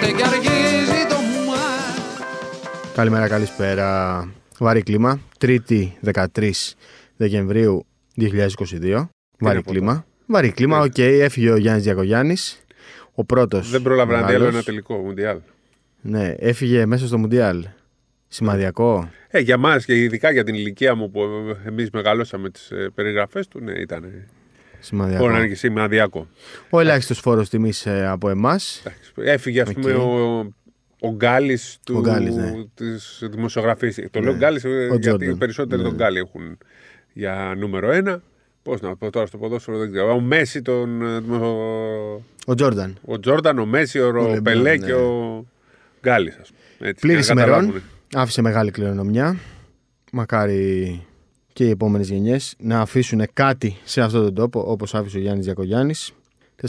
Τρεχάτε και αρχίζει το ματς Καλημέρα, καλησπέρα. Βαρύ κλίμα. Τρίτη 13 Δεκεμβρίου 2022. Βαρύ από κλίμα. Βαρύ κλίμα, Ναι. οκ. Έφυγε ο Γιάννης Διακογιάννης. Ο πρώτος. Δεν πρόλαβε να δει άλλο ένα τελικό Μουντιάλ. Ναι, έφυγε μέσα στο Μουντιάλ. Σημαδιακό. Ε, για μας και ειδικά για την ηλικία μου που εμείς μεγαλώσαμε τις ε, περιγραφές του, ναι, ήταν. Σημαδιακό. Μπορεί να είναι και σημαδιακό. Ο ελάχιστος φόρος τιμής από εμάς. Εντάξει, Έφυγε, ας πούμε, Οκ. ο, ο Γκάλης Ο Γκάλης, ναι. της δημοσιογραφίας. Το λέω Γκάλης γιατί Τζόρνταν. οι περισσότεροι Ναι. τον Γκάλη έχουν για νούμερο ένα. Πώς να πω τώρα στο ποδόσφαιρο δεν ξέρω. Ο Μέσι, τον, ε, ο, Ο Τζόρνταν. ο Τζόρνταν, ο Μέσι, ο, Λεμπρόν, Πελέ ναι. και ο Γκάλης. Πλήρης ημερών. Άφησε μεγάλη κληρονομιά. Μακάρι και οι επόμενες γενιές να αφήσουν κάτι σε αυτόν τον τόπο όπως άφησε ο Γιάννης Διακογιάννη.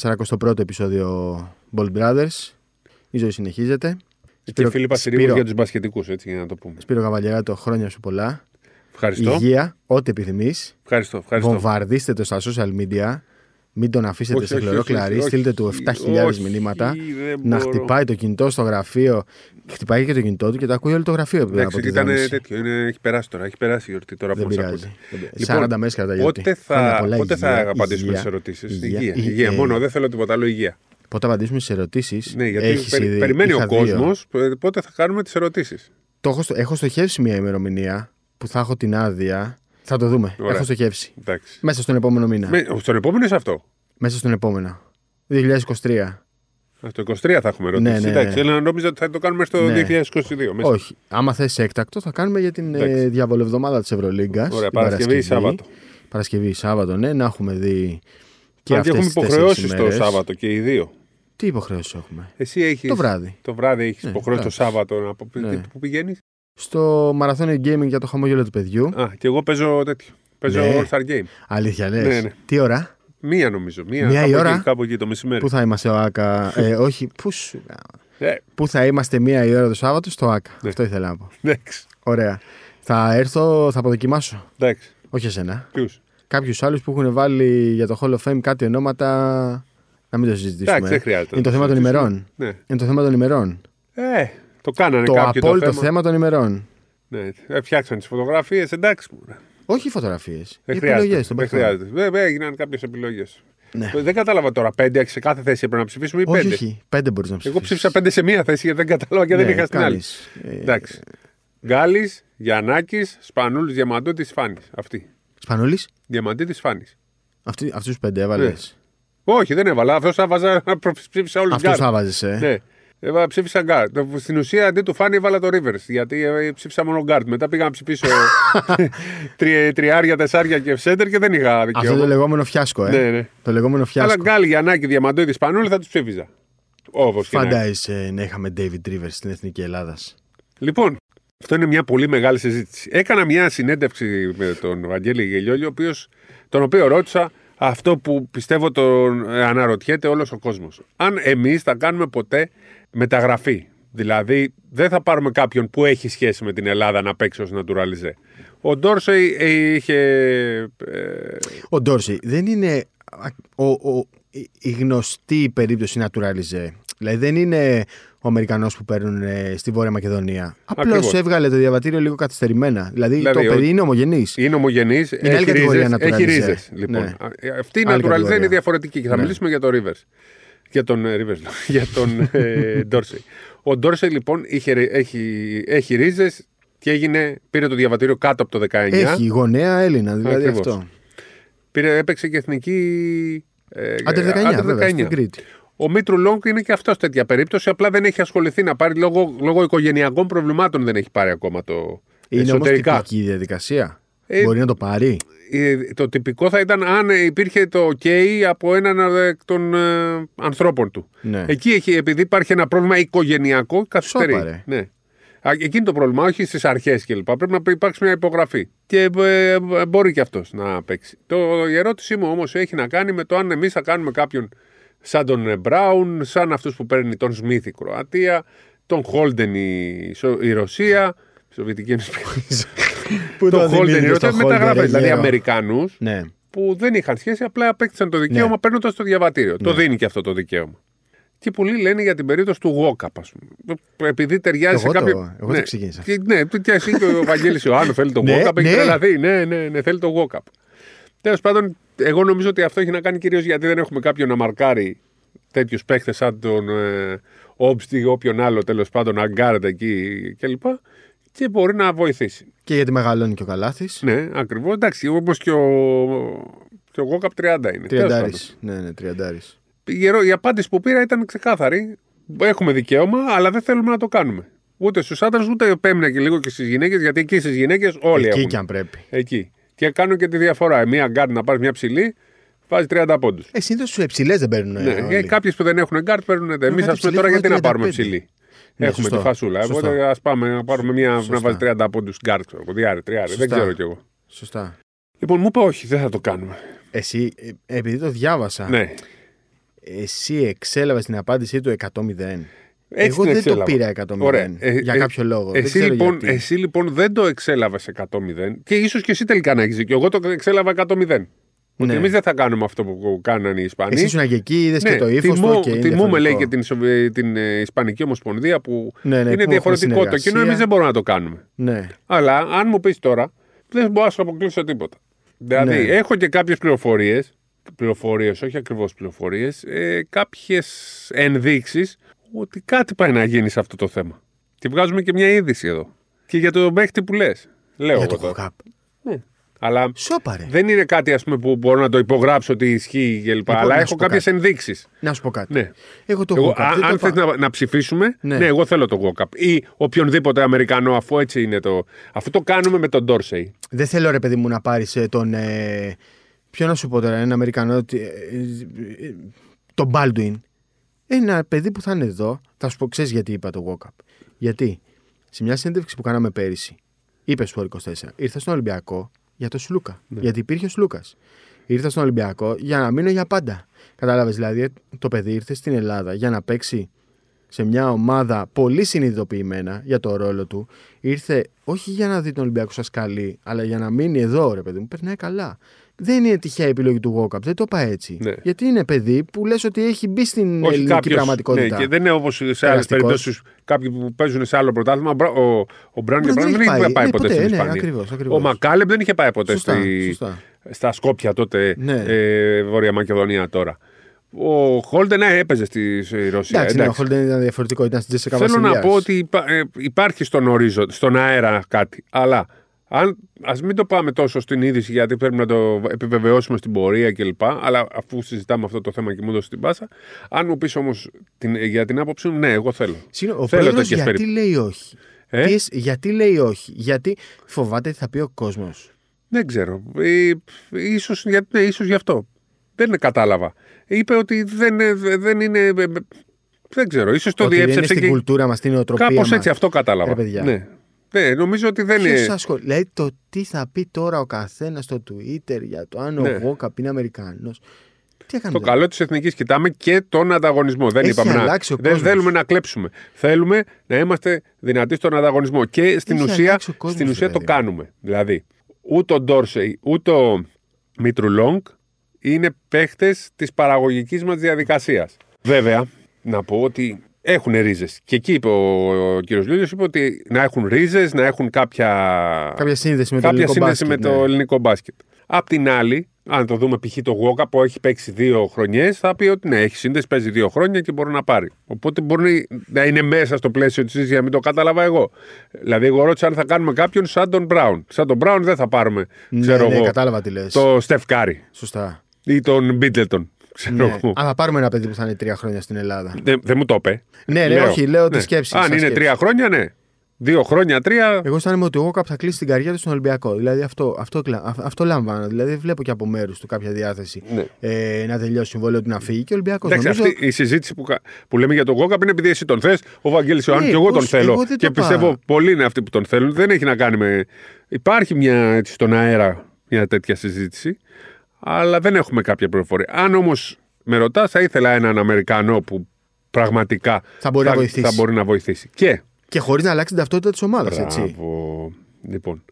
41ο επεισόδιο Bold Brothers. Η ζωή συνεχίζεται. Και Σπύρο- Φίλιππας Συρίγου Σπύρο- για τους μπασκετικούς, έτσι για να το πούμε. Σπύρο Καβαλιαράτο, χρόνια σου πολλά. Ευχαριστώ. Υγεία, ό,τι επιθυμείς. Ευχαριστώ. ευχαριστώ. Βομβαρδίστε το στα social media. Μην τον αφήσετε Όχι, σε όχι, χλωρό όχι, κλαρί. όχι, Στείλτε του όχι, 7.000 όχι, μηνύματα. δεν Να μπορώ. χτυπάει το κινητό στο γραφείο. Χτυπάει και το κινητό του και το ακούει όλο το γραφείο από Εντάξει, τη ήταν δόνηση. τέτοιο. Είναι, έχει περάσει τώρα. Έχει περάσει η γιορτή τώρα Δεν που μας πειράζει. ακούτε. Δεν πειράζει. Λοιπόν, 40 μέρε κατά γιορτή. Πότε Χρόνια θα, πολλά, πότε θα υγεία, απαντήσουμε υγεία, στις ερωτήσεις; υγεία, Υγεία, υγεία, υγεία. ε, Μόνο δεν θέλω τίποτα άλλο. Υγεία. Πότε θα απαντήσουμε στις ερωτήσεις; Ναι, γιατί περι- περιμένει ο κόσμος πότε θα κάνουμε τις ερωτήσεις; Το έχω, στο, έχω στοχεύσει μια ημερομηνία που θα έχω την άδεια. Θα το δούμε. Ωραία. Έχω στοχεύσει. Εντάξει. Μέσα στον επόμενο μήνα. Με, στον επόμενο είναι αυτό. Μέσα στον επόμενο. 2023. Α, Το 23 θα έχουμε ερωτήσει. Ναι, ναι, Εντάξει, ναι. αλλά νόμιζα ότι θα το κάνουμε στο Ναι. 2022. Μέσα. Όχι. Άμα θες έκτακτο, θα κάνουμε για την Εντάξει. ε, διαβολευδομάδα της Ευρωλίγκας. Ωραία, Παρασκευή ή Σάββατο. Παρασκευή ή Σάββατο, ναι, να έχουμε δει και Γιατί αυτές έχουμε τις υποχρεώσει υποχρεώσεις το Σάββατο και οι δύο. Τι υποχρεώσεις έχουμε; Εσύ έχεις, Το βράδυ. Το βράδυ έχεις Ναι, υποχρεώσεις το εντάξει. Σάββατο. Να... πω- Ναι. τι- Πού πηγαίνεις; Στο μαραθώνιο gaming για το χαμόγελο του παιδιού. Α, και εγώ παίζω τέτοιο. Παίζω Ναι. All Star Game. Αλήθεια λες. Ναι, ναι. Τι ώρα; Μία νομίζω. Μία, Μία η κάπου ώρα; Εκεί, κάπου εκεί το μεσημέρι. Πού θα είμαστε ο Άκα; ε, όχι, πού σου. Ε, Πού θα είμαστε μία η ώρα το Σάββατο; Στο Άκα. Ναι. Αυτό ήθελα να πω. εντάξει. Ωραία. Θα έρθω, θα αποδοκιμάσω; εντάξει. Όχι εσένα. Ποιους; Κάποιους άλλους που έχουν βάλει για το Hall of Fame κάτι ονόματα. Να μην το συζητήσουμε. Εντάξει, δεν χρειάζεται. Είναι το να θέμα των συζητήσουμε. ημερών. Ναι. Είναι το θέμα των ημερών. Ε, το κάνανε το κάποιοι απόλυτο το θέμα. θέμα. των ημερών. Ναι, ε, φτιάξαν τις φωτογραφίες, εντάξει. μου. Όχι οι φωτογραφίες. Οι Δεν επιλογές χρειάζεται. των Δεν παιχτών. χρειάζεται. Βέβαια έγιναν κάποιες επιλογές. Ναι. Δεν κατάλαβα τώρα. Πέντε σε κάθε θέση έπρεπε να ψηφίσουμε ή Όχι, πέντε; όχι. Πέντε μπορείς να ψηφίσεις. Εγώ ψήφισα πέντε σε μία θέση γιατί δεν κατάλαβα και δεν είχα στην άλλη. Ε, Εντάξει. Γκάλη, Γιαννάκης, Σπανούλης, Διαμαντούτη, Φάνης. Αυτή. Σπανούλης; Διαμαντούτη, Φάνης. Αυτούς τους πέντε έβαλες. Ναι. Όχι, δεν έβαλα. Αυτός θα βάζα να ψήφισα όλους Αυτούς θα βάζε. Ε. Ναι. Έβα, ψήφισα γκάρτ. Στην ουσία αντί του Φάνη έβαλα το Rivers. Γιατί ε, ψήφισα μόνο γκάρτ. Μετά πήγα να ψηφίσω τρι, τριάρια, τεσσάρια και σέντερ και δεν είχα Αυτό δικαίωμα. το λεγόμενο φιάσκο, ε. Ναι, ναι. Το λεγόμενο Αλλά φιάσκο. γκάλι, Γιαννάκη, Διαμαντούδη, Σπανούλη θα τους ψήφιζα. Όπω και να είναι. Φαντάζεσαι να είχαμε David Rivers στην Εθνική Ελλάδας. Λοιπόν, αυτό είναι μια πολύ μεγάλη συζήτηση. Έκανα μια συνέντευξη με τον Βαγγέλη Γελιόλιο, ο οποίος, τον οποίο ρώτησα αυτό που πιστεύω τον ε, αναρωτιέται όλος ο κόσμος. Αν εμείς θα κάνουμε ποτέ μεταγραφή, δηλαδή δεν θα πάρουμε κάποιον που έχει σχέση με την Ελλάδα να παίξει ως naturalize. Ο Ντόρσεϊ ε, είχε... ε, Ο Ντόρσι δεν είναι ο, ο, η- η γνωστή περίπτωση naturalize. Δηλαδή δεν είναι ο Αμερικανός που παίρνουν ε, στη Βόρεια Μακεδονία. Απλώς Ακριβώς. έβγαλε το διαβατήριο λίγο καθυστερημένα. Δηλαδή, Δηλαδή, το ο- παιδί είναι ομογενής. είναι ομογενής, άλλη έχει κατηγορία ρίζες, έχει naturalize. ρίζες, Λοιπόν. Ναι. Α, Αυτή η Άλλη naturalize κατηγορία. είναι διαφορετική και θα Ναι. μιλήσουμε για τον Rivers. Για τον ε, Rivers, για τον ε, Dorsey. Ο Dorsey λοιπόν είχε, έχει, έχει ρίζες και έγινε, πήρε το διαβατήριο κάτω από το 19. Έχει γονέα Έλληνα, δηλαδή Ακριβώς. αυτό. Πήρε, έπαιξε και εθνική. Ε, Άντερ 19, Άντερ βέβαια, 19. στην Κρήτη. Ο Μήτρου Λόγκ είναι και αυτός τέτοια περίπτωση. Απλά δεν έχει ασχοληθεί να πάρει λόγω, λόγω οικογενειακών προβλημάτων. Δεν έχει πάρει ακόμα το Είναι όμως εσωτερικά. τυπική διαδικασία. Ε, Μπορεί να το πάρει; Ε, το τυπικό θα ήταν αν ε, υπήρχε το OK από έναν ε, εκ των ε, ανθρώπων του. Ναι. Εκεί έχει, επειδή υπάρχει ένα πρόβλημα οικογενειακό, καθυστερεί. Σόπα, ρε. Ναι. Α, Εκείνη το πρόβλημα, όχι στις αρχές κλπ. Πρέπει να υπάρξει μια υπογραφή. Και ε, ε, μπορεί και αυτός να παίξει. Το, η ερώτησή μου όμως έχει να κάνει με το αν εμείς θα κάνουμε κάποιον σαν τον ε, Μπράουν, σαν αυτούς που παίρνει τον Σμιθ η Κροατία, τον Χόλντεν η, Σο- η Ρωσία. Η Σοβιετική Ένωση. Πού τον Χόλντεν η δημιουργείς Ρωσία. το Μεταγραφέ. Holden, Δηλαδή γέρο. Αμερικανού Ναι. που δεν είχαν σχέση, απλά απέκτησαν το δικαίωμα Ναι. παίρνοντας το διαβατήριο. Το δίνει και αυτό το δικαίωμα. Και πολλοί λένε για την περίπτωση του Walkup, ας πούμε. Επειδή ταιριάζει Εγώ σε το- κάποιο. εγώ το ξεκίνησα. Και, ναι, και εσύ και ο Βαγγέλης Ιωάννου θέλει το Ναι, Walkup. Έχει ναι. τρελαθεί. Ναι, ναι, ναι, θέλει το Walkup. Τέλος πάντων, εγώ νομίζω ότι αυτό έχει να κάνει κυρίως γιατί δεν έχουμε κάποιον να μαρκάρει τέτοιους παίχτε σαν τον ε, Ομπστ ή όποιον άλλο τέλος πάντων αγκάρεται εκεί κλπ. Και μπορεί να βοηθήσει. Και γιατί μεγαλώνει και ο Καλάθης. Ναι, ακριβώς. Εντάξει, όπως και ο, και ο Walkup 30 είναι. Τέλος Τριαντάρης. πάντων. Ναι, ναι, τριαντάρης. η, ερώ- η απάντηση που πήρα ήταν ξεκάθαρη. Έχουμε δικαίωμα, αλλά δεν θέλουμε να το κάνουμε. Ούτε στους άντρες, ούτε επέμεινα και λίγο και στις γυναίκες, γιατί εκεί στις γυναίκες όλοι Εκεί έχουν. κι αν πρέπει. Εκεί. Και κάνω και τη διαφορά. Μία γκαρντ να πάρεις μια ψηλή, βάζει 30 πόντους. Ε, συνήθως ψηλές δεν παίρνουν. Ναι, ε, και όλοι. κάποιες που δεν έχουν γκαρντ παίρνουν. Εμείς, ας πούμε, ψηλή τώρα γιατί να βάζει πάρουμε 35. ψηλή; Ναι, Έχουμε σωστό. τη φασούλα. Σωστό. Οπότε ας πάμε να πάρουμε μια να Σωστά. βάζει 30 πόντους γκαρντ. ξέρω εγώ, δυάρι, τριάρι. Δεν Σωστά. ξέρω κι εγώ. Σωστά. Λοιπόν, μου είπε όχι, δεν θα το κάνουμε. Εσύ, ε, επειδή το διάβασα, Ναι. εσύ εξέλαβες την απάντησή του 100-0. Έτσι Εγώ την δεν το εξέλαβα. πήρα 100-0. Ωραία. Ε, για ε, κάποιο λόγο. δεν Εσύ ξέρω λοιπόν, γιατί. εσύ λοιπόν δεν το εξέλαβες 100-0 και ίσως και εσύ τελικά να έχεις δίκιο. Εγώ το εξέλαβα 100-0. Ότι Ναι. εμείς δεν θα κάνουμε αυτό που κάνανε οι Ισπανοί. Εσύ ήσουν και εκεί, είδες ναι, και το ύφος τιμώ- του. Και είναι τιμούμε λέει διαφορετικό. και την, Σοβι- την ε, Ισπανική Ομοσπονδία που Ναι, ναι, είναι που έχουν διαφορετικό το συνεργασία. κοινό. Εμείς δεν μπορούμε να το κάνουμε. Ναι. Αλλά αν μου πεις τώρα, δεν μπορώ να σου αποκλείσω τίποτα. Δηλαδή, Ναι. έχω και κάποιες πληροφορίες. Πληροφορίες, όχι ακριβώς πληροφορίες. Ε, κάποιες ενδείξεις ότι κάτι πάει να γίνει σε αυτό το θέμα. Και βγάζουμε και μια είδηση εδώ. Και για το παίχτη που λες. Λέω Για εγώ το τώρα. κοκάπ. Ναι. Αλλά Σόπαρε. δεν είναι κάτι ας πούμε, που μπορώ να το υπογράψω ότι ισχύει κλπ. Λοιπόν, αλλά να έχω σου πω κάποιες κάτι. ενδείξεις. Να σου πω κάτι. Ναι. Εγώ το Εγώ, κοκάπ. αν δεν το αν είπα. θες να, να ψηφίσουμε, ναι. Ναι. εγώ θέλω το Walkup. Ή οποιονδήποτε Αμερικανό, αφού έτσι είναι το. Αφού το κάνουμε με τον Ντόρσεϊ. Δεν θέλω ρε παιδί μου να πάρεις τον. Ε, ποιο να σου πω τώρα, ένα Αμερικανό. ε, ε, ε, τον Baldwin. Ένα παιδί που θα είναι εδώ. Θα σου πω, ξέρεις γιατί είπα το walk-up. Γιατί σε μια συνέντευξη που κάναμε πέρυσι, είπε στο 24, ήρθα στον Ολυμπιακό για το Σλούκα. Γιατί υπήρχε ο Σλούκας. Ήρθα στον Ολυμπιακό για να μείνω για πάντα. Κατάλαβες δηλαδή, το παιδί ήρθε στην Ελλάδα για να παίξει σε μια ομάδα πολύ συνειδητοποιημένα για το ρόλο του. Ήρθε όχι για να δει τον Ολυμπιακό σας καλή, αλλά για να μείνει εδώ, ρε παιδί μου. Περνάει καλά. Δεν είναι τυχαία η επιλογή του Walkup. Δεν το είπα έτσι. Ναι. Γιατί είναι παιδί που λες ότι έχει μπει στην Όχι ελληνική κάποιος, πραγματικότητα. Ναι, και δεν είναι όπως σε άλλες Περαστικός. περιπτώσεις κάποιοι που παίζουν σε άλλο πρωτάθλημα. Ο, Μπρα- ο, ο Μπράουν για Μπράουν παράδειγμα, δεν δεν είχε έχει πάει, πάει. ποτέ Ναι, στην ποτέ, ναι, Ισπανία. ακριβώς, ακριβώς. Ο Μακάλεμ δεν είχε πάει ποτέ Σωστά, στη, σωστά. στα Σκόπια τότε, Ναι. ε, Βόρεια Μακεδονία τώρα. Ο Χόλντεν ναι, έπαιζε στη στη Ρωσία. Εντάξει, ναι, ο εντάξει. Χόλντεν ήταν διαφορετικό, ήταν στην Τζέσσεκα Θέλω να Βασιλιάς. πω ότι υπά- ε, υπάρχει στον ορίζοντα, στον αέρα κάτι. Αλλά αν, ας μην το πάμε τόσο στην είδηση γιατί πρέπει να το επιβεβαιώσουμε στην πορεία κλπ. Αλλά αφού συζητάμε αυτό το θέμα και μου δώσει την πάσα. Αν μου πεις όμως για την άποψη μου, ναι, εγώ θέλω. Συγγνώμη, ο Θέλω πρόεδρος τέτοιες γιατί περι- λέει όχι; Ε; Τι εσ- γιατί λέει όχι; Γιατί φοβάται τι θα πει ο κόσμος. Δεν ξέρω. Ε, ίσως, για, ναι, ίσως γι' αυτό. Δεν κατάλαβα. Είπε ότι δεν, ε, δεν είναι. ε, Δεν ξέρω. Ίσως το ότι δεν είναι διέψευσε στην και. κουλτούρα μας, στην οτροπία Κάπως μας. έτσι αυτό κατάλαβα. Ρε παιδιά. Ναι. Ναι, νομίζω ότι δεν Ποιος είναι. ασχολ- Δηλαδή το τι θα πει τώρα ο καθένας στο Twitter για το αν Ναι. ο Γόκαπ είναι Αμερικανό. Τι έκανε. Το καλό της εθνικής κοιτάμε και τον ανταγωνισμό. Δεν Έχει είπαμε να. αλλάξει ο Δεν κόσμος. θέλουμε να κλέψουμε. Θέλουμε να είμαστε δυνατοί στον ανταγωνισμό. Και στην Έχει ουσία, αλλάξει ο κόσμος, στην ουσία ρε το παιδί μου. κάνουμε. Δηλαδή, ούτε ο Ντόρσεϊ ούτε ο Μήτρου είναι παίχτες της παραγωγικής μας διαδικασίας. Βέβαια, να πω ότι έχουν ρίζες. Και εκεί είπε ο, ο κ. Λιούλιος είπε ότι να έχουν ρίζες, να έχουν κάποια, Κάποια σύνδεση με το κάποια ελληνικό σύνδεση μπάσκετ. με το ναι. ελληνικό μπάσκετ. Απ' την άλλη, αν το δούμε π.χ. το Γουόκαπ που έχει παίξει δύο χρονιές, θα πει ότι ναι, έχει σύνδεση, παίζει δύο χρόνια και μπορεί να πάρει. Οπότε μπορεί να είναι μέσα στο πλαίσιο της συζήτησης, για να μην το κατάλαβα εγώ. Δηλαδή, εγώ ρώτησα αν θα κάνουμε κάποιον σαν τον Μπράουν. Σαν τον Μπράουν δεν θα πάρουμε, Ναι, ξέρω ναι, εγώ, κατάλαβα τι λες. το Στεφ Κάρι Σωστά. ή τον Μπίτλετον. Ξέρω Ναι. εγώ. Αν θα πάρουμε ένα παιδί που θα είναι τρία χρόνια στην Ελλάδα. Δεν, δεν μου το είπε. Ναι, ναι, όχι, λέω τη σκέψη. Αν σαν είναι σκέψη. τρία χρόνια, ναι. Δύο χρόνια, τρία. Εγώ αισθάνομαι ότι ο Γόκαπ θα κλείσει την καριέρα του στον Ολυμπιακό. Δηλαδή αυτό, αυτό, αυτό, αυτό λαμβάνω. Δηλαδή βλέπω και από μέρους του κάποια διάθεση Ναι. ε, να τελειώσει συμβόλαιο του να φύγει και ο Ολυμπιακός. Εντάξει, αυτή η συζήτηση που, κα- που λέμε για τον Γκόκαπ είναι επειδή εσύ τον θες, ο Βαγγέλης Ιωάννη Ναι, και εγώ τον πώς- θέλω. εγώ δεν Και το πιστεύω πάω. πολλοί είναι αυτοί που τον θέλουν. Δεν έχει να κάνει με. Υπάρχει μια έτσι στον αέρα μια τέτοια συζήτηση, αλλά δεν έχουμε κάποια πληροφορία. Αν όμως με ρωτά, θα ήθελα έναν Αμερικανό που πραγματικά Θα μπορεί να βοηθήσει. θα μπορεί να βοηθήσει. Και. Και χωρίς να αλλάξει την ταυτότητα της ομάδας, έτσι. Μπράβο. Λοιπόν,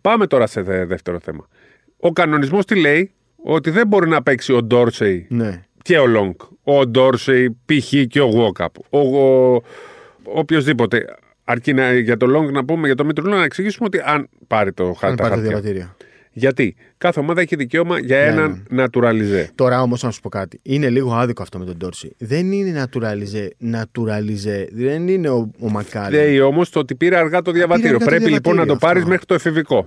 πάμε τώρα σε δε- δεύτερο θέμα. Ο κανονισμός τι λέει, ότι δεν μπορεί να παίξει ο Ντόρσεϊ Ναι. και ο Λόγκ. Ο Ντόρσεϊ, π.χ. και ο Γουόκαπ. Ο, ο, οποιοδήποτε. Αρκεί να, για το Λόγκ να πούμε, για το Μήτρου να εξηγήσουμε ότι αν πάρει το Αν χάρτη. πάρει το διαβατήριο. Γιατί; Κάθε ομάδα έχει δικαίωμα για Ναι, έναν νατουραλιζέ. Τώρα όμως να σου πω κάτι. Είναι λίγο άδικο αυτό με τον Τόρση. Δεν είναι naturalize, naturalize. Δεν είναι ο, ο Μακάρι. Λέει όμως το ότι πήρε αργά το διαβατήριο. αργά το Πρέπει λοιπόν να το διαβατήριο πάρεις αυτό. μέχρι το εφηβικό.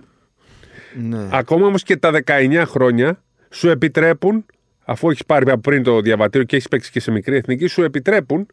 Ναι. Ακόμα όμως και τα 19 χρόνια σου επιτρέπουν, αφού έχεις πάρει από πριν το διαβατήριο και έχεις παίξει και σε μικρή εθνική, σου επιτρέπουν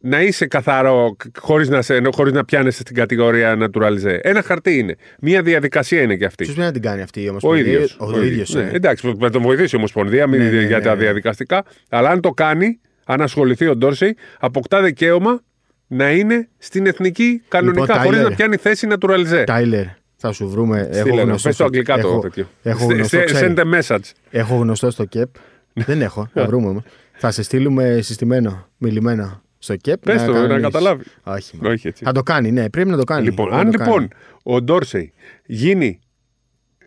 να είσαι καθαρό χωρίς να, σε- χωρίς να πιάνεσαι στην κατηγορία naturalize. Ένα χαρτί είναι. Μία διαδικασία είναι και αυτή. Ποιο πρέπει να την κάνει αυτή η Ο Ομοσπονδία; ίδιος. Ο, ο ίδιος, Ναι, ε. εντάξει, θα τον βοηθήσει η Ομοσπονδία μην Ναι, ναι, για ναι, τα ναι. διαδικαστικά. Αλλά αν το κάνει, αν ασχοληθεί ο Ντόρσεϊ, αποκτά δικαίωμα να είναι στην εθνική κανονικά, Λοιπόν, χωρίς Tyler. να πιάνει θέση naturalize. Τάιλερ, θα σου βρούμε. Στείλε Έχω ένα, γνωστό, πες το στο- αγγλικά το έχω, τέτοιο. έχω Στε- γνωστό, στε- ξέρει. Send a message. έχω γνωστό στο ΚΕΠ. Δεν έχω, θα βρούμε όμως. Θα σε στείλουμε συστημένο, μιλημένο στο ΚΕΠ. Πες το, να κάνεις- καταλάβεις. Όχι, μα. Όχι έτσι. Θα το κάνει, ναι, πρέπει να το κάνει. Λοιπόν, Πρέπει αν να το κάνει. λοιπόν ο Ντόρσεϊ γίνει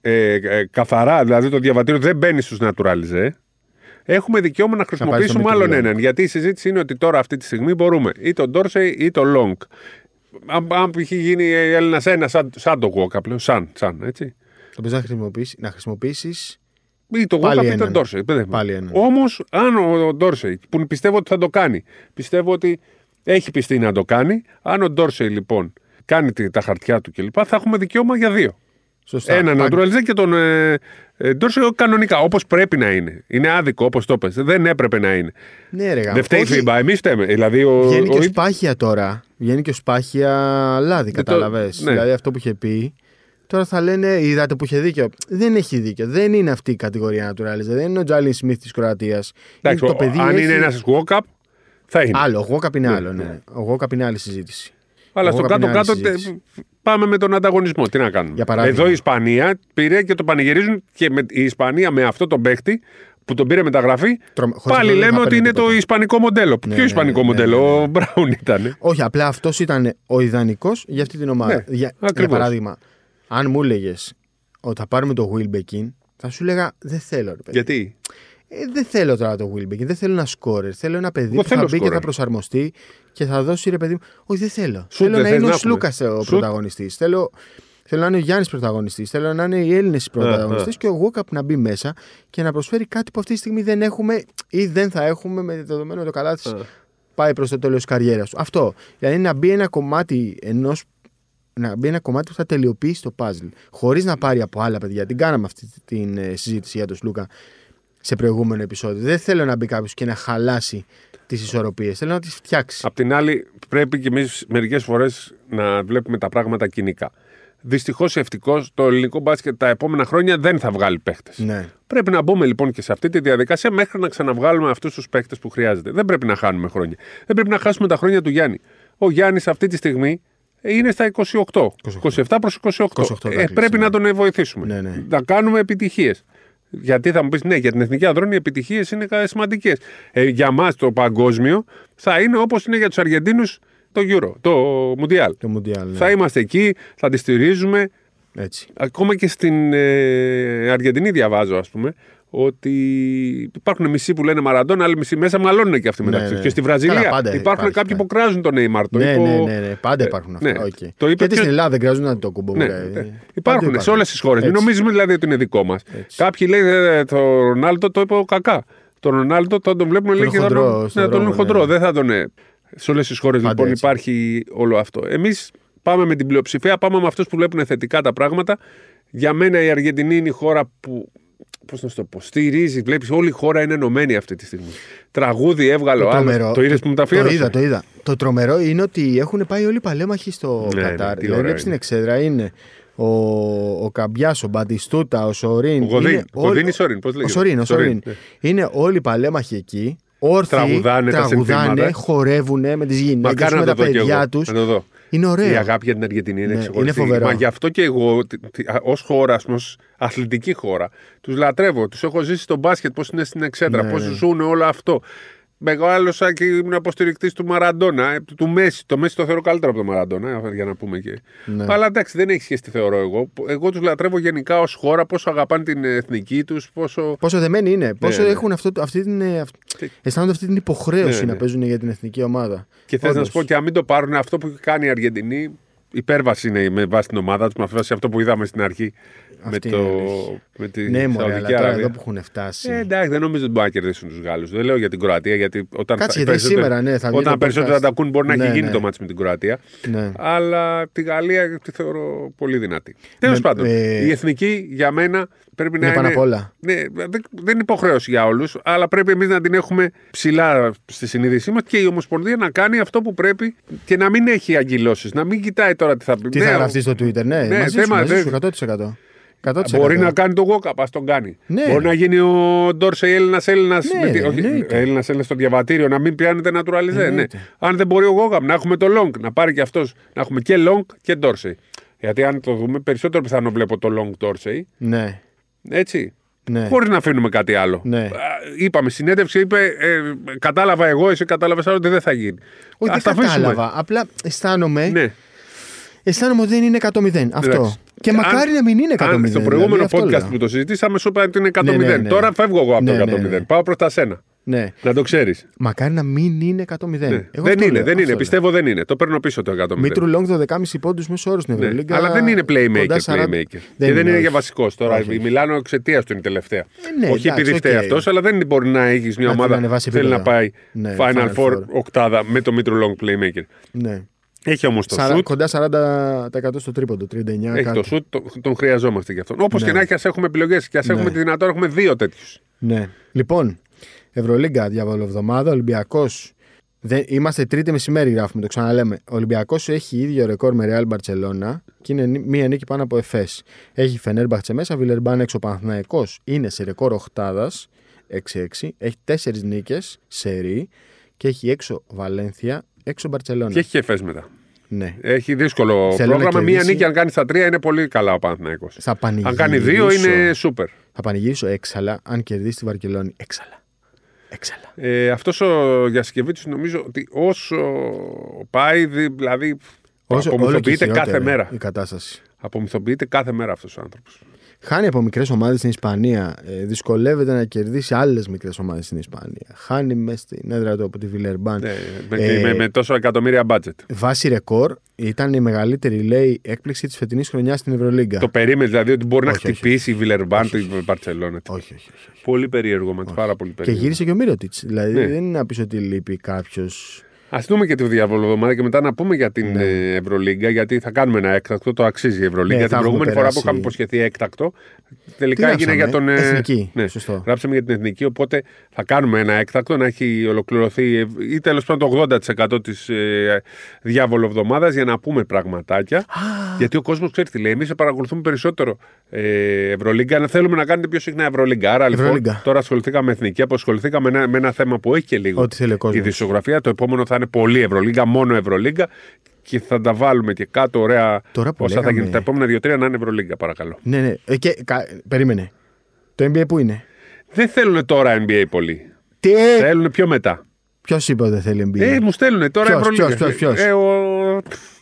ε, ε, καθαρά, δηλαδή το διαβατήριο δεν μπαίνει στους naturalize, έχουμε δικαίωμα να χρησιμοποιήσουμε πάρεις το άλλον Mickey Long. έναν. Γιατί η συζήτηση είναι ότι τώρα αυτή τη στιγμή μπορούμε ή τον Ντόρσεϊ ή τον Λόγκ. Αν, αν π.χ. γίνει Έλληνα ένα σαν, σαν το Γουόκαπ, λέω, σαν, σαν, έτσι. Το πες να χρησιμοποιήσει, να χρησιμοποιήσεις Ή το Πάλι Γουόκαπ ή τον έναν. Ντόρσεϊ. Πάλι έναν. Όμως, αν ο Ντόρσεϊ, που πιστεύω ότι θα το κάνει, πιστεύω ότι έχει πιστεί να το κάνει, αν ο Ντόρσεϊ λοιπόν κάνει τη- τα χαρτιά του κλπ., θα έχουμε δικαίωμα για δύο. Σωστά. Ένα Πα- naturalize και τον ε, ε, Ντόρσεϊ κανονικά, όπως πρέπει να είναι. Είναι άδικο, όπως το πες. Δεν έπρεπε να είναι. Ναι, ρε, γάμο. Δεν φταίει η Όχι, FIBA, εμείς φταίμε. Δηλαδή, ο, Βγαίνει και ο- ο Σπάχια τώρα. Βγαίνει και ο Σπάχια λάδι, Δεν το- κατάλαβες. ναι. Δηλαδή αυτό που είχε πει. Τώρα θα λένε, είδατε που είχε δίκιο. Δεν έχει δίκιο. Δεν είναι αυτή η κατηγορία naturalize. Δεν είναι ο Τζάλιν Σμιθ της Κροατίας. εντάξει, ο- αν είναι ένας walk-up, θα είναι. Άλλο, ο Γόκαπ είναι Ναι, άλλο. Ναι. Ο Γόκαπ είναι άλλη συζήτηση. Αλλά Ο στο Walkup είναι άλλη κάτω-κάτω τε- συζήτηση. πάμε με τον ανταγωνισμό. Τι να κάνουμε. Για παράδειγμα. Εδώ η Ισπανία πήρε και το πανηγυρίζουν και με, η Ισπανία με αυτό τον παίχτη που τον πήρε μεταγραφή. Τρομε- χωρίς Πάλι αυτό δεν λέμε θα ότι παίρνει είναι το τίποτα. ισπανικό μοντέλο. Ναι, Ποιο ναι, ισπανικό ναι, ναι, μοντέλο, ναι, ναι. ο Μπράουν ήταν. Όχι, απλά αυτός ήταν ο ιδανικός για αυτή την ομάδα. Ναι, για, για ακριβώς. παράδειγμα, αν μου έλεγες ότι θα πάρουμε το Wilbekin, θα σου έλεγα δεν θέλω. Ρε, παιδί. Γιατί; Ε, δεν θέλω τώρα το Wilbekin, δεν θέλω ένα σκόρερ. Θέλω ένα παιδί Εγώ που θα θέλω μπει και σκόρερ. θα προσαρμοστεί και θα δώσει ρε παιδί μου. Όχι, δεν θέλω. Σουτ θέλω δεν να θες είναι να ο έχουμε. Σλούκας ο Σουτ. πρωταγωνιστής. Θέλω, θέλω να είναι ο Γιάννης πρωταγωνιστής. Θέλω να είναι οι Έλληνες οι πρωταγωνιστές α. και ο Γουόκαπ να μπει μέσα και να προσφέρει κάτι που αυτή τη στιγμή δεν έχουμε ή δεν θα έχουμε με δεδομένο ότι το καλά τη πάει προς το τέλος της καριέρας του. Αυτό. Δηλαδή να μπει ένα κομμάτι ενός. Να μπει ένα κομμάτι που θα τελειοποιήσει το puzzle. Χωρίς να πάρει από άλλα παιδιά. Την κάναμε αυτή την ε, συζήτηση για τον Σλούκα σε προηγούμενο επεισόδιο. Δεν θέλω να μπει κάποιος και να χαλάσει τις ισορροπίες. Θέλω να τις φτιάξει. Απ' την άλλη, πρέπει και εμείς μερικές φορές να βλέπουμε τα πράγματα κοινικά. Δυστυχώς ή ευτυχώς το ελληνικό μπάσκετ τα επόμενα χρόνια δεν θα βγάλει παίχτες. Ναι. Πρέπει να μπούμε λοιπόν και σε αυτή τη διαδικασία μέχρι να ξαναβγάλουμε αυτούς τους παίχτες που χρειάζεται. Δεν πρέπει να χάνουμε χρόνια. Δεν πρέπει να χάσουμε τα χρόνια του Γιάννη. Ο Γιάννης αυτή τη στιγμή είναι στα 28. 27 προς 28. 28 ε, δάκλειες, πρέπει ναι. να τον βοηθήσουμε. Ναι, ναι. Να κάνουμε επιτυχίες. Γιατί θα μου πεις, ναι, για την εθνική ανδρών οι επιτυχίες είναι σημαντικές. Ε, για μας το παγκόσμιο θα είναι όπως είναι για τους Αργεντίνους το Euro, το Μουντιάλ. Το Μουντιάλ. Ναι. Θα είμαστε εκεί, θα τη στηρίζουμε. Έτσι. Ακόμα και στην ε, Αργεντινή διαβάζω, ας πούμε, ότι υπάρχουν μισοί που λένε Μαραντόνα, άλλοι μισοί μέσα μαλώνουν και αυτοί Ναι, μεταξύ ναι. τους. Και στη Καλά, Βραζιλία πάντα υπάρχουν υπάρχει, κάποιοι ναι. που κράζουν τον Neymar. Το Ναι, είπε ο- ναι, ναι, ναι, πάντα Ε, υπάρχουν αυτά. ναι. Οκ. Το είπε και και- στην Ελλάδα δεν κράζουν το κουμπό. Ναι, ναι. Υπάρχουν σε όλες τις χώρες. Μην νομίζουμε δηλαδή ότι είναι δικό μας. Κάποιοι λέει ε, το Ρονάλντο το είπε ο Κακά. Το Ρονάλντο θα τον βλέπουμε λέει και θα χοντρό τον, στον ναι, τον δρόμο, χοντρό. ναι. Δεν θα τον. ε, Σε όλες τις χώρες Πάντα λοιπόν έτσι. υπάρχει όλο αυτό. Εμείς πάμε με την πλειοψηφία, πάμε με αυτούς που βλέπουν θετικά τα πράγματα. Για μένα η Αργεντινή είναι η χώρα που, Πώς να σου το πω. Στηρίζει, βλέπεις όλη η χώρα είναι ενωμένη αυτή τη στιγμή. Τραγούδι έβγαλε Το ο άλλος. τρομερό- Το είδες που μου τα Το αφιέρωσε. είδα, το είδα. Το τρομερό είναι ότι έχουν πάει όλοι οι παλέμαχοι στο Ναι, ναι, Κατάρ. τι δηλαδή, ωραία βλέπεις στην είναι. εξέδρα είναι ο, ο Καμπιάς, ο Μπατιστούτα, ο Σορίν. Ο Γοδίν. είναι Ο Γοδίν ή Σορίν, πώς λέγεται; Ο Σορίν, ο Σορίν, Σορίν. ναι. Είναι όλοι οι παλέμαχοι εκεί. Όρθιοι, Τραγουδάνε τα τραγουδάνε συνθήματα. χορεύουν με τις γυναίκε Μακάρι με να τα το δω κι εγώ. παιδιά τους. Να το δω. Είναι Η ωραίο. αγάπη για την Αργεντινή είναι Ναι, ξεχωριστή. είναι φοβερό. Μα γι' αυτό και εγώ, ως χώρας, ως αθλητική χώρα, τους λατρεύω. Τους έχω ζήσει στο μπάσκετ, πώς είναι στην εξέδρα, Ναι, πώς ναι. ζουν όλο αυτό. Μεγάλωσα και ήμουν αποστηρικτής του Μαραντόνα, ε, του Μέση. Το Μέση το θεωρώ καλύτερο από το Μαραντόνα, ε, για να πούμε και. Ναι. Αλλά εντάξει, δεν έχει σχέση τι θεωρώ εγώ. Εγώ τους λατρεύω γενικά ως χώρα, πόσο αγαπάνε την εθνική τους, πόσο. Πόσο δεμένοι είναι, πόσο ναι. έχουν αυτό, αυτή την, ε, αυ- Τι- αισθάνονται αυτή την υποχρέωση Ναι, ναι. να παίζουν για την εθνική ομάδα. Και θες να Όντως. σου πω και αν μην το πάρουν αυτό που κάνει η Αργεντινή, υπέρβαση είναι με βάση την ομάδα τους, με βάση αυτό που είδαμε στην αρχή. Με, Αυτή το, είναι η αλήθεια. με τη Ναι, μωρέ, αλλά Σαουδική τώρα Αραβία. εδώ που έχουν φτάσει. Ε, εντάξει, δεν νομίζω ότι μπορούν να κερδίσουν τους Γάλλους. Δεν λέω για την Κροατία, γιατί όταν, Κάτσε, οι γιατί περισσότεροι- σήμερα, ναι, θα βγει όταν το περισσότερα podcast. τα ακούν, μπορεί να Ναι, έχει γίνει ναι. το μάτι με την Κροατία. Ναι. Αλλά τη Γαλλία τη θεωρώ πολύ δυνατή. Τέλος Με- πάντων, ε, η εθνική για μένα πρέπει να Είναι είναι. πάνω απ' όλα. Ναι, δεν, δεν είναι υποχρέωση για όλους, αλλά πρέπει εμείς να την έχουμε ψηλά στη συνείδησή μας και η Ομοσπονδία να κάνει αυτό που πρέπει και να μην έχει αγκυλώσει. Να μην κοιτάει τώρα τι θα πει. Τι Ναι, θα ο- γραφτεί στο Twitter, ναι, Ναι, μαζί, θέμα, σου, μαζί δεν- σου, 100%. 100%. Μπορεί να κάνει το walk-up, ας τον κάνει. Ναι. Μπορεί να γίνει ο Ντόρσεϊ Έλληνας Έλληνας. Ναι, εννοείται. Έλληνας Έλληνας στο διαβατήριο, να μην πιάνεται naturalize. Ναι. Εννοείται. Αν δεν μπορεί ο walk-up, να έχουμε το long, να πάρει και αυτός. Να έχουμε και long και Ντόρσεϊ. Γιατί αν το δούμε, περισσότερο πιθανό βλέπω το long Ντόρσεϊ. Ναι, Έτσι. ναι. Χωρίς να αφήνουμε κάτι άλλο. Ναι. Α, Είπαμε, συνέντευξη είπε, ε, κατάλαβα εγώ, εσύ κατάλαβες άλλο ότι δεν θα γίνει. Όχι, Ας δεν τα αφήσουμε. κατάλαβα. Απλά αισθάνομαι, Ναι. αισθάνομαι ότι δεν είναι 100-0. Αυτό. Εντάξει. Και Αν- μακάρι να μην είναι 100-0. Αν στο δηλαδή, προηγούμενο αυτό podcast λέω. που το συζητήσαμε, σου είπα ότι είναι 100-0. Ναι, ναι, ναι. Τώρα φεύγω εγώ από Ναι, το ναι, 100-0. ναι. Πάω προς τα σένα. Ναι. Να το ξέρεις. Μακάρι να μην είναι 100-0. Ναι. Εγώ Δεν αυτό είναι, λέω, δεν αυτό είναι. λέω. Πιστεύω δεν είναι. Το παίρνω πίσω το 100-0. Μήτρου Λόγκ 12,5 πόντους μέσο όρο στην Ναι. Ευρωλίγκα. Αλλά δεν είναι playmaker. κοντά 40. playmaker. και είναι, δεν είναι όχι. για βασικός. Τώρα Όχι. η Μιλάνο εξαιτίας του είναι τελευταία. Ε, ναι, Όχι εντάξει, επειδή φταίει οκ. αυτός, αλλά δεν μπορεί να έχεις μια Να την ομάδα που ανεβάσει θέλει να επίπεδο. πάει Ναι, Final Final Four Four. οκτάδα με το Μήτρου Λόγκ playmaker. Ναι. Έχει όμως το Σαρα- σουτ. Κοντά 40% στο τρίποντο, 39%. Έχει κάτι. το σουτ, το- τον χρειαζόμαστε γι' αυτόν. Όπως Ναι. και να έχει, ας έχουμε επιλογές και ας έχουμε τη δυνατότητα να έχουμε δύο τέτοιους. Ναι. Λοιπόν, Ευρωλίγκα, διαβολοβδομάδα, Ολυμπιακός. Είμαστε τρίτη μεσημέρι, γράφουμε, το ξαναλέμε. Ο Ολυμπιακός έχει ίδιο ρεκόρ με Real Barcelona και είναι νί- μία νίκη πάνω από Εφές. Έχει Φενέρμπαχτσε μέσα, Βιλερμπάν έξω Παναθναϊκό. Είναι σε ρεκόρ οχτάδα 6-6. Έχει τέσσερις νίκες σε ρί και έχει έξω Βαλένθια, έξω Μπαρσελόνα. Και έχει και εφές μετά. Ναι. Έχει δύσκολο Θέλω να πρόγραμμα. Μία κερδίσει. νίκη, αν κάνει τα τρία, είναι πολύ καλά ο Παναθηναϊκός. Θα Αν κάνει δύο, πανηγυρίσω- είναι σούπερ. Θα πανηγυρίσω έξαλα αν κερδίσει τη Βαρκελόνη. Έξαλα. Έξαλα. Ε, Αυτός ο Γιασκεβίτσιος νομίζω ότι όσο πάει, δη- δηλαδή. Όσο- όλο και απομυθοποιείται κάθε χειρότερη μέρα. Η κατάσταση. Απομυθοποιείται κάθε μέρα αυτός ο άνθρωπος. Χάνει από μικρές ομάδες στην Ισπανία. Ε, δυσκολεύεται να κερδίσει άλλες μικρές ομάδες στην Ισπανία. Χάνει μέσα στην έδρα του από τη Βιλερμπάν. Ναι, με, Ε, με, με τόσο εκατομμύρια budget. Βάση ρεκόρ ήταν η μεγαλύτερη, λέει, έκπληξη της φετινής χρονιάς στην Ευρωλίγκα. Το περίμενες δηλαδή ότι μπορεί να Όχι, όχι, χτυπήσει η Βιλερμπάν τη Μπαρσελόνα. Όχι, όχι, όχι. όχι. Πολύ περίεργο μα. Πάρα πολύ Και περίεργο. γύρισε και ο Μύρωτιτ. Δηλαδή Ναι. δεν είναι να πεις ότι λείπει κάποιος. Α δούμε και τη διαβολοβδομάδα και μετά να πούμε για την ε, Ευρωλίγκα, γιατί θα κάνουμε ένα έκτακτο. Το αξίζει η Ευρωλίγκα. Ναι, θα την έχουμε προηγούμενη φορά που περάσει- είχαμε υποσχεθεί έκτακτο, τελικά Τι έγινε γράψαμε, για τον. ε, Εθνική, Ναι, σωστό. γράψαμε για την εθνική, οπότε θα κάνουμε ένα έκτακτο να έχει ολοκληρωθεί ε, ή τέλος πάντων το 80% της ε, διαβολοβδομάδα για να πούμε πραγματάκια. γιατί ο κόσμος ξέρει τι λέει. Εμείς σε παρακολουθούμε περισσότερο ε, Ευρωλίγκα. Αν θέλουμε να κάνετε πιο συχνά Ευρωλίγκα. Άρα λοιπόν Ευρωλίγκα. τώρα ασχοληθήκαμε με εθνική, απασχοληθήκαμε με ένα, με ένα θέμα που έχει και λίγο Ό,τι θέλει ο η κόσμος. δισογραφία. Το επόμενο θα είναι πολύ Ευρωλίγκα, μόνο Ευρωλίγκα. Και θα τα βάλουμε και κάτω ωραία. Τώρα που όσα θα λέγαμε- γίνουν τα επόμενα δύο-τρία να είναι Ευρωλίγκα, παρακαλώ. Ναι, ναι. Ε, και, κα- περίμενε. Το NBA που είναι; Δεν θέλουν τώρα NBA πολύ. Τι; Θέλουν πιο μετά. Ποιος είπε ότι δεν θέλει NBA. Ε, μου στέλνουν τώρα Ποιος, Ευρωλίγκα. ποιος, ποιος, ποιος; Ε, ο...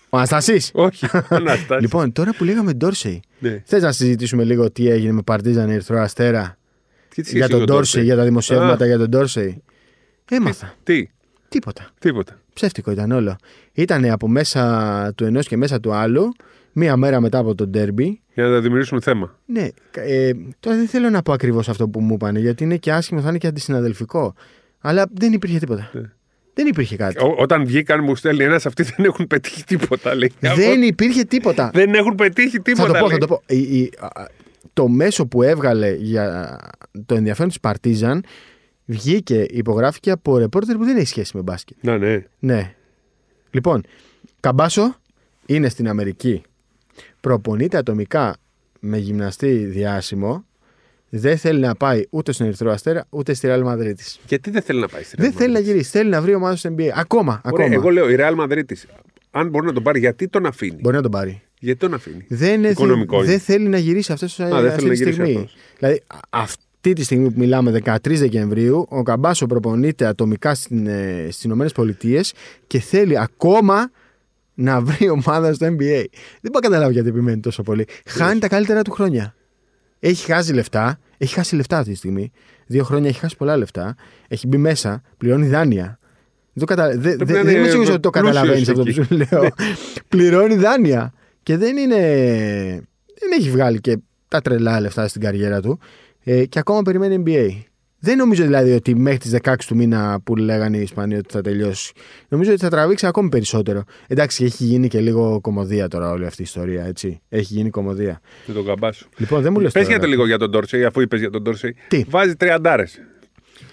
Ο Αναστασής. Όχι, Αναστάση. Λοιπόν, τώρα που λέγαμε Ντόρσεϊ, Ναι. θες να συζητήσουμε λίγο τι έγινε με Παρτίζαν Ερυθρό Αστέρα Τι της για σχέση τον με Ντόρσεϊ, για τα δημοσιεύματα Α, για τον Ντόρσεϊ. Έμαθα. Τι, Τίποτα. τίποτα. Ψεύτικο ήταν όλο. Ήταν από μέσα του ενός και μέσα του άλλου, μία μέρα μετά από τον Ντέρμπι. Για να δημιουργήσουμε θέμα. Ναι, ε, τώρα δεν θέλω να πω ακριβώς αυτό που μου είπαν, γιατί είναι και άσχημο, θα είναι και αντισυναδελφικό. Αλλά δεν υπήρχε τίποτα. Ναι. Δεν υπήρχε κάτι. Ό, όταν βγήκαν, μου στέλνει ένας, αυτοί δεν έχουν πετύχει τίποτα. Λέει. Δεν υπήρχε τίποτα. δεν έχουν πετύχει τίποτα. θα το πω, λέει. θα το πω. Η- η- α, το μέσο που έβγαλε για το ενδιαφέρον της Παρτίζαν βγήκε, υπογράφηκε από ρεπόρτερ που δεν έχει σχέση με μπάσκετ. Να, ναι. Ναι. Λοιπόν, Καμπάσο είναι στην Αμερική. Προπονείται ατομικά με γυμναστή διάσημο. Δεν θέλει να πάει ούτε στον Ερυθρό Αστέρα ούτε στη Real Madrid. Γιατί δεν θέλει να πάει στη Real Δεν θέλει να Madrid? γυρίσει. Θέλει να βρει ομάδα στο NBA. Ακόμα. Ωραία, ακόμα. εγώ λέω η Real Madrid της, αν μπορεί να τον πάρει, γιατί τον αφήνει; Μπορεί να τον πάρει. Γιατί τον αφήνει; Δεν, Οικονομικό είναι. δεν θέλει να γυρίσει αυτές, δεν αυτή θέλει να τη γυρίσει στιγμή. αυτός. Δηλαδή, α- αυτή τη στιγμή που μιλάμε, 13 Δεκεμβρίου, ο Καμπάσο προπονείται ατομικά στην, ε, στις Ηνωμένες Πολιτείες και θέλει ακόμα να βρει ομάδα στο NBA. Δεν μπορώ να καταλάβω γιατί επιμένει τόσο πολύ. Χάνει τα καλύτερα του χρόνια. Έχει χάσει λεφτά. Έχει χάσει λεφτά αυτή τη στιγμή. Δύο χρόνια έχει χάσει πολλά λεφτά. Έχει μπει μέσα, πληρώνει δάνεια. Δεν, το κατα... δε- Πρέπει δε- να δεν είναι είμαι σίγουρος ότι το πλούσιος καταλαβαίνεις αυτό που εκεί. σου λέω. πληρώνει δάνεια. Και δεν είναι. Δεν έχει βγάλει και τα τρελά λεφτά στην καριέρα του. Ε, και ακόμα περιμένει NBA. Δεν νομίζω δηλαδή ότι μέχρι τις 16 του μήνα που λέγανε οι Ισπανοί ότι θα τελειώσει. Νομίζω ότι θα τραβήξει ακόμη περισσότερο. Εντάξει, έχει γίνει και λίγο κομμωδία τώρα όλη αυτή η ιστορία, έτσι. Έχει γίνει κομμωδία. Με τον καμπάσο. Λοιπόν, δεν μου λες. Πες για το λίγο για τον Ντόρσεϊ, αφού είπες για τον Ντόρσεϊ. Τι; Βάζει τριαντάρες.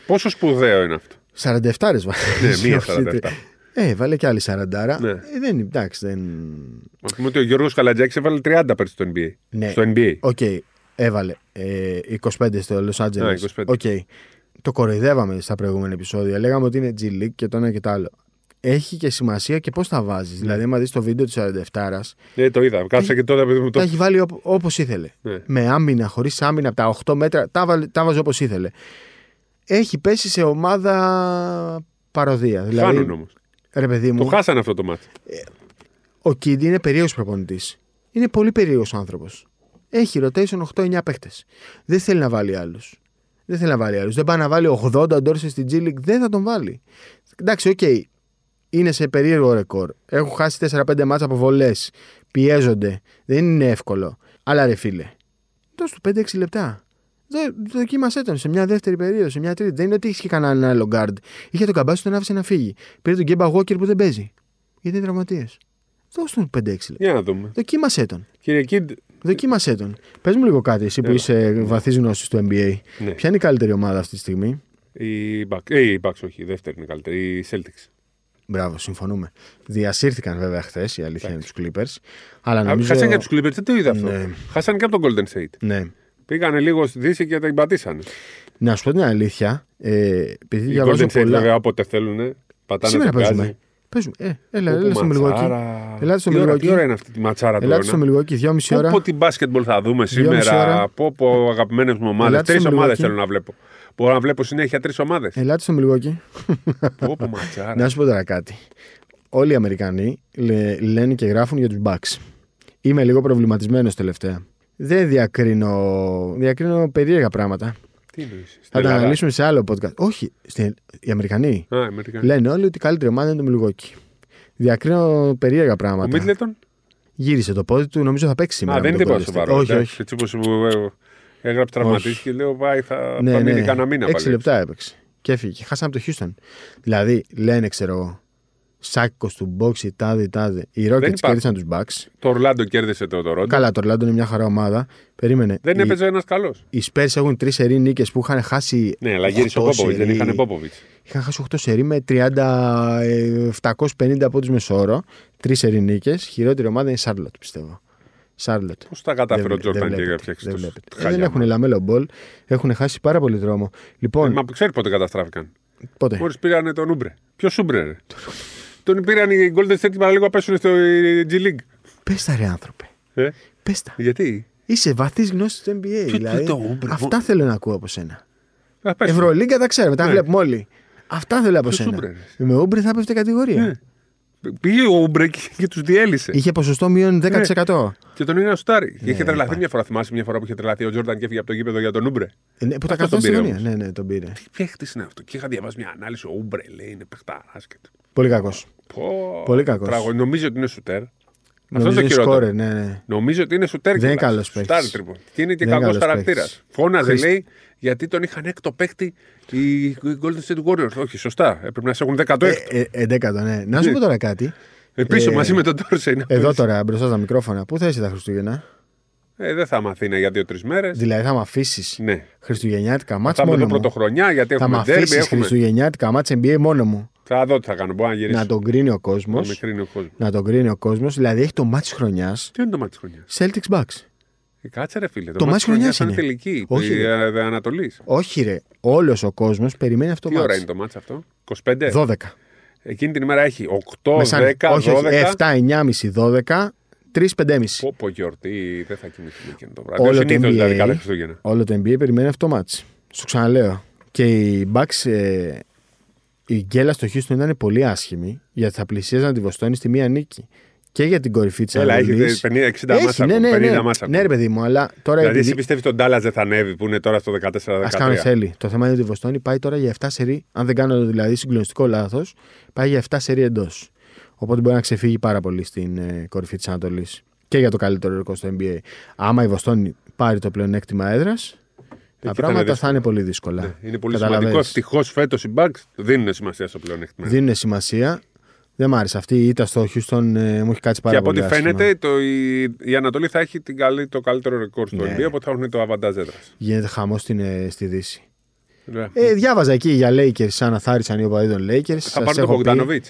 Πόσο σπουδαίο είναι αυτό; 47 ρε Ναι, μία 47. Ε, βάλε και άλλη 40. Ναι. Ε, δεν, εντάξει, δεν. Ας πούμε ότι ο Γιώργος Καλαϊτζάκης έβαλε 30 πέρσι στο NBA. Ναι. Στο NBA. Ok, έβαλε ε, 25 στο Los Angeles. Α, 25. Οκ. Το κοροϊδεύαμε στα προηγούμενα επεισόδια. Λέγαμε ότι είναι G League και το ένα και το άλλο. Έχει και σημασία και πώς τα βάζεις. Ναι. Δηλαδή, άμα δεις το βίντεο του 47 Ε, το είδα. Κάτσε και τότε παιδί μου το. τα έχει βάλει όπως ήθελε. Ναι. Με άμυνα, χωρίς άμυνα, από τα 8 μέτρα, τα, βάλε- τα βάζει όπως ήθελε. Έχει πέσει σε ομάδα παρωδία. Δηλαδή, Χάνουν όμως. ρε παιδί Το μου, χάσανε αυτό το ματς. ο Κιντ είναι περίεργος προπονητής. Είναι πολύ περίεργος άνθρωπος. Έχει rotation 8-9 παίχτες. Δεν θέλει να βάλει άλλους. Δεν θέλει να βάλει άλλους. Δεν πάει να βάλει 80 Ντόρσεϊ στην G League. Δεν θα τον βάλει. Εντάξει, οκ. Είναι σε περίεργο ρεκόρ. Έχουν χάσει 4-5 μάτσα από βολές. Πιέζονται. Δεν είναι εύκολο. Αλλά ρε φίλε, δώσ' του 5-6 λεπτά. Δο- Δοκίμασέ τον σε μια δεύτερη περίοδο, σε μια τρίτη. Δεν είναι ότι είχε κανέναν άλλο guard. Είχε τον καμπάσι τον άφησε να φύγει. Πήρε τον Γκέμπα Walker που δεν παίζει. Γιατί είναι τραυματίες. Δώσ' τον 5-6 λεπτά. Για να δούμε. Δοκίμασέ τον. Κύριε Κιντ, Δοκίμασέ τον. Πες μου λίγο κάτι, εσύ που Έλα. είσαι βαθύ γνώση του NBA. Ναι. Ποια είναι η καλύτερη ομάδα αυτή τη στιγμή; η Bucks, ε, η Bucks όχι, η δεύτερη είναι καλύτερη. Η Celtics. Μπράβο, συμφωνούμε. Διασύρθηκαν βέβαια χθες, η αλήθεια είναι τους Clippers. Αλλά Α, νομίζω. Χάσαν για τους Clippers, δεν το είδα αυτό. Ναι. Χάσαν και από τον Golden State. Ναι. Πήγανε λίγο στη Δύση και τα πατήσανε. Να σου πω την αλήθεια. Ε, επειδή Οι διαβάζω Golden State πολλά. βέβαια όποτε θέλουν πατάνε Σήμερα το γκάζι. παίζουμε. Παίζουμε. Ε, έλα, Όπου έλα στο Μιλγόκι. ματσάρα. Ελάτε στο Τι ώρα- Μιλγόκι. Τι ώρα είναι αυτή τη ματσάρα του Ελάτε στο αιώνα. Μιλγόκι, δυόμιση Πω ώρα. πω τι μπάσκετμπολ θα δούμε Δυόμιση σήμερα. ώρα. Πω πω αγαπημένες μου ομάδες. Ελάτε Τρεις στο ομάδες Μιλγόκι. θέλω να βλέπω. Μπορώ να βλέπω συνέχεια τρεις ομάδες. Ελάτε στο Μιλγόκι. Πω πω ματσάρα. Να σου πω τώρα κάτι. Όλοι οι Αμερικανοί λέ- λένε και γράφουν για τους Bucks. Είμαι λίγο προβληματισμένος τελευταία. Δεν διακρίνω, διακρίνω περίεργα πράγματα. Τι εννοείς, Θα στην τα Ελλάδα; αναλύσουμε σε άλλο podcast. Όχι, στην- οι Αμερικανοί Α, Αμερικανοί. λένε όλοι ότι η καλύτερη ομάδα είναι το Μιλγόκι. Διακρίνω περίεργα Ο πράγματα. Μίτλετον; Γύρισε το πόδι του, νομίζω θα παίξει σήμερα. Α, δεν με είναι τον τίποτα Golden State. σοβαρό. Όχι, εντάξει. όχι. Έτσι όπως έγραψε τραυματίσει και λέω πάει θα Ναι, θα ναι. μείνει κανένα μήνα Έξι πάλι. λεπτά έπαιξε. Και έφυγε. Χάσαμε από το Houston. Δηλαδή, λένε, ξέρω εγώ, σάκος του Μπόξη, τάδε, τάδε. Οι Rockets υπάρχει. κέρδισαν τους Bucks. Το Ορλάντο κέρδισε το Τωρόντο. Καλά, το Orlando είναι μια χαρά ομάδα. Περίμενε. Δεν οι, έπαιζε ένας καλός. οι Spurs έχουν τρεις σερή νίκες που είχαν χάσει. Ναι, αλλά γύρισε ο 8 Πόποβιτ. Δεν σερί. είχαν Πόποβιτ. Είχαν χάσει 8 σερή με 30, ε, 750 από του μεσόωρο. Τρεις σερή νίκες. Χειρότερη ομάδα είναι η Charlotte, πιστεύω. Charlotte. Πώς τα κατάφερε ο Δεν- Τζόρνταν δεν και βλέπετε, έφτιαξε δεν το βλέπετε. Ε, χάλια. Δεν έχουν λαμέλο μπολ. Έχουν χάσει πάρα πολύ δρόμο. Λοιπόν, Ε, Μα ξέρει πότε καταστράφηκαν. πότε; Μόλις πήρανε τον Ούμπρε. Ποιος Ούμπρε, ρε; Τον πήραν οι Golden State παραλίγο να πέσουν στο G League. Πες τα ρε άνθρωπε. Ε, Πες τα. γιατί; Είσαι βαθύς γνώσης του NBA. Ποιο- δηλαδή. το Ούμπρε, Αυτά μο- θέλω να ακούω από σένα. Α, πες. Ευρωλίγκα τα ξέρουμε, τα Ναι. βλέπουμε όλοι. Αυτά θέλω από Ποιος σένα. Ούμπρε, ρε. Με Ούμπρε θα πέφτει κατηγορία. Ναι. Πήγε ο Ούμπρε και, και τους διέλυσε. Είχε ποσοστό μείον 10%. Και τον έγινε στάρι. και είχε Ναι, τρελαθεί είπα. μια φορά. Θυμάσαι μια φορά που είχε τρελαθεί ο Τζόρνταν και έφυγε από το γήπεδο για τον Ούμπρε. Ε, ναι, που τα Αυτό κρατάνε τον στη πήρε γωνία. όμως. Ναι, ναι, τον πήρε. Τι παίχτης είναι αυτό. Και είχα διαβάσει μια ανάλυση. Ο Ούμπρε λέει είναι παιχτάρα. Πολύ κακός. Πολύ κακός. Νομίζω ότι είναι σουτέρ. Αυτός Νομίζω είναι το είναι χειρότερο. σκόρερ, ναι, ναι. Νομίζω ότι είναι σουτέρ. Δεν είναι κιόλας. καλός παίκτης. Σουτάρει τρίπον. Και είναι και Δεν είναι κακός καλός χαρακτήρας. παίκτης. Φώναζε, Χρήστη. λέει, γιατί τον είχαν έκτο παίκτη οι οι Golden State Warriors. Όχι, σωστά. Έπρεπε να σε έχουν δέκατο Ε, έκτο. ε, Εντέκατο, ναι. Να σου πω τώρα κάτι. Επίσης ε, μαζί με τον Τόρσεϊ. να Εδώ πεις. τώρα μπροστά στα μικρόφωνα. Πού θα είσαι τα Χριστούγεννα; Ε, δεν θα μαθαίνα για δύο-τρεις μέρες. Δηλαδή θα με αφήσεις Ναι. Χριστουγεννιάτικα μάτσα Θα μόνο το μου. πρωτοχρονιά γιατί Θα με έχουμε ντέρμπι. αφήσεις Έχουμε... Χριστουγεννιάτικα μάτσα NBA μόνο μου. Θα δω τι θα κάνω. Μπορώ να γυρίσω. Να τον κρίνει ο κόσμος. Να με κρίνει ο κόσμος. Να τον κρίνει ο κόσμος. Δηλαδή έχει το μάτι χρονιάς Τι είναι το μάτι της χρονιάς; Celtics Bucks. Ε, κάτσε ρε φίλε. Το μάτς μάτς της χρονιάς είναι είναι. τελική. Όχι, Η ρε. ε, Ανατολής. Όχι, ρε. Όλος ο κόσμος περιμένει αυτό Τι το ώρα μάτς. είναι το μάτς αυτό; 25. 12. Εκείνη την ημέρα έχει 8, Μεσάνυχτα. 10, όχι, 12. όχι. 7, 9,5, 12, 3, 5,5. Πω, πω γιορτή, δεν θα κοιμηθούμε εκείνο το βράδυ. Όλο Όλο το συνήθως δηλαδή κάθε NBA, Χριστούγεννα. όλο το NBA περιμένει αυτό το μάτς. Σου ξαναλέω. Και οι Bucks, ε, η γκέλα στο Houston ήταν πολύ άσχημη γιατί θα πλησίαζαν τη Βοστόνη στη μία νίκη. Και για την κορυφή της Έλα, έχει Ανατολής. 50, 60 Έχει, μάτσα. ναι, ναι, 50 ναι, μάτσα. ναι, ρε παιδί μου, αλλά τώρα Δηλαδή, εσύ επειδή... πιστεύεις ότι ο Ντάλλας δεν θα ανέβει που είναι τώρα στο 14-13. Α κάνουμε θέλει. Το θέμα είναι ότι η Βοστόνη πάει τώρα για 7 σερί. Αν δεν κάνω δηλαδή συγκλονιστικό λάθος, πάει για 7 σερί εντός. Οπότε μπορεί να ξεφύγει πάρα πολύ στην ε, κορυφή της Ανατολής. Και για το καλύτερο ρεκόρ στο NBA. Άμα η Βοστόνη πάρει το πλεονέκτημα έδρας, τα θα πράγματα είναι θα είναι πολύ δύσκολα. Ναι, είναι πολύ Καταλαβαίνεις. σημαντικό. Ευτυχώς φέτος οι Bucks δίνουν σημασία στο πλεονέκτημα. Δίνουν σημασία. Δεν μ' άρεσε. Αυτή η ήττα στο Houston ε, μου έχει κάτσει πάρα Και από πολύ. ό,τι άσχημα. φαίνεται, το, η, η Ανατολή θα έχει την καλή, το καλύτερο ρεκόρ στο Ναι. NBA, οπότε θα έχουν το αβαντάζ έδρας. Γίνεται χαμός στην, ε, στη Δύση. Ε, διάβαζα εκεί για Lakers, σαν να θάρισαν οι οπαδοί των Lakers. θα Σας πάρουν τον έχω πει- Μπογκδάνοβιτ.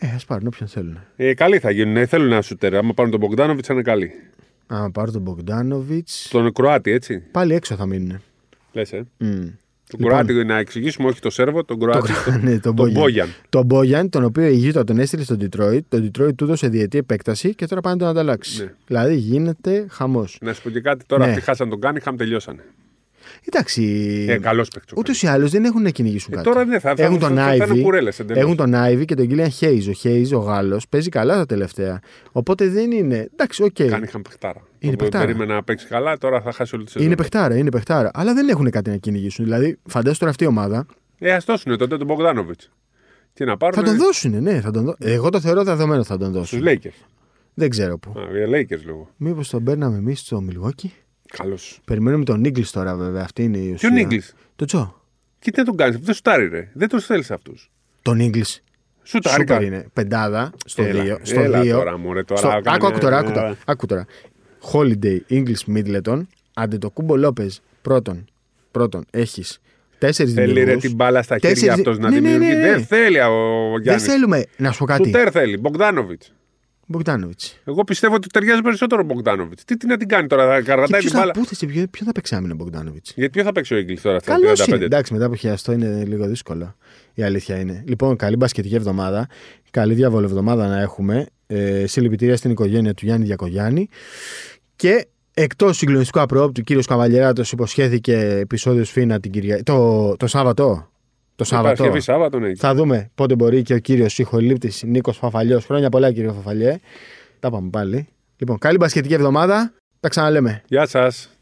Ε, ας πάρουν όποιον θέλουν. Ε, καλοί θα γίνουν. Ε, θέλουν ένα σούτερ. Άμα πάρουν τον Μπογκδάνοβιτς, θα είναι καλοί. Άμα πάρουν τον Bogdanovic, Τον Κροάτι, έτσι. πάλι έξω θα μείνουν. Λες, ε. Mm. Τον Κροάτι, να εξηγήσουμε, όχι το Σέρβο, τον Κροάτι. ναι, τον τον Bojan. Μπόγιαν. Τον Μπόγιαν, τον οποίο η Utah τον έστειλε στο Detroit. Το Detroit του έδωσε διετή επέκταση και τώρα πάνε να τον ανταλλάξει. Ναι. Δηλαδή γίνεται χαμός. Να σου πω και κάτι, τώρα Ναι. αυτοί χάσαν τον Κάνιγχαμ, τελειώσανε. Εντάξει. Ε, καλός παίκτης. Ούτως ή άλλως δεν έχουν να κυνηγήσουν Ε, κάτι. τώρα ναι, θα- θα- έχουν τον θα- θα είναι Ivy, κουρέλες εντελώς. έχουν τον Ivy και τον Killian Hayes. Ο Hayes, ο Γάλλος, παίζει καλά τα τελευταία. Οπότε δεν είναι. Εντάξει, οκ. Κάνιγχαμ παιχτάρα. Είναι Οπότε παιχτάρα. Περίμενα να παίξει καλά, τώρα θα χάσει όλη τη σεζόν. Είναι παιχτάρα, είναι παιχτάρα. Αλλά δεν έχουν κάτι να κυνηγήσουν. Δηλαδή, φαντάζομαι τώρα αυτή η ομάδα Ε, ας δώσουν τότε τον Μπογκντάνοβιτς. Τι να πάρουν. θα τον δώσουν. Ναι, θα τον δώ... Εγώ το θεωρώ δεδομένο θα τον Στους δώσουν. Lakers. Δεν ξέρω πού. Α, για Lakers λόγω. Μήπως τον παίρναμε εμείς στο Milwaukee; Καλός. Περιμένουμε τον Νίγκλι τώρα, βέβαια. Αυτή είναι η ουσία. Ποιο Νίγκλι. Το Τζο. Και τι να τον κάνεις, δεν σουτάρει, ρε. Δεν του θέλεις αυτούς. Τον Νίγκλι. Σουτάρει. Σούπερ κα- είναι. Πεντάδα στο Έλα, 2. Στο έλα 2. τώρα, μωρέ, τώρα στο... κάνε- Άκου, άκου τώρα, άκου ε, τώρα. Άκου τώρα. Holiday, English, Middleton. Αντετοκούμπο Λόπες πρώτον. Πρώτον, έχεις τέσσερις Θέλει ρε δημιουργούς. την μπάλα στα χέρια Τέσσερις- αυτός να Ναι, ναι, ναι, δημιουργεί. ναι. Δεν θέλει ο Δεν Γιάννης. θέλουμε να σου πω κάτι. Σουτέρ θέλει. Μπογκδάνοβιτ. Μπογκδάνοβιτς. Εγώ πιστεύω ότι ταιριάζει περισσότερο ο Μπογκδάνοβιτς. Τι, τι να την κάνει τώρα, θα καρατάει Ποιος την θα μπάλα. πούθησε, ποιο, ποιο θα παίξει άμυνα Μπογκδάνοβιτς; Γιατί ποιο θα παίξει ο Ίγκλι τώρα στα Καλό 35. είναι. Εντάξει, μετά από χιαστό είναι λίγο δύσκολο. Η αλήθεια είναι. Λοιπόν, καλή μπασκετική εβδομάδα. Καλή διαβολευδομάδα να έχουμε. Ε, συλληπιτήρια στην οικογένεια του Γιάννη Διακογιάννη. Και εκτός συγκλονιστικού απροόπτου, κύριος Καβαλιεράτος υποσχέθηκε επεισόδιο Σφίνα την Κυριακή. Το, το Σάββατο. Το Σάββατο. Παρασκευή Σάββατο, ναι. Θα δούμε πότε μπορεί και ο κύριος ηχολήπτη Νίκος Φαφαλιός. Χρόνια πολλά, κύριε Φαφαλιέ. Τα πάμε πάλι. Λοιπόν, καλή μπασκετική εβδομάδα. Τα ξαναλέμε. Γεια σας.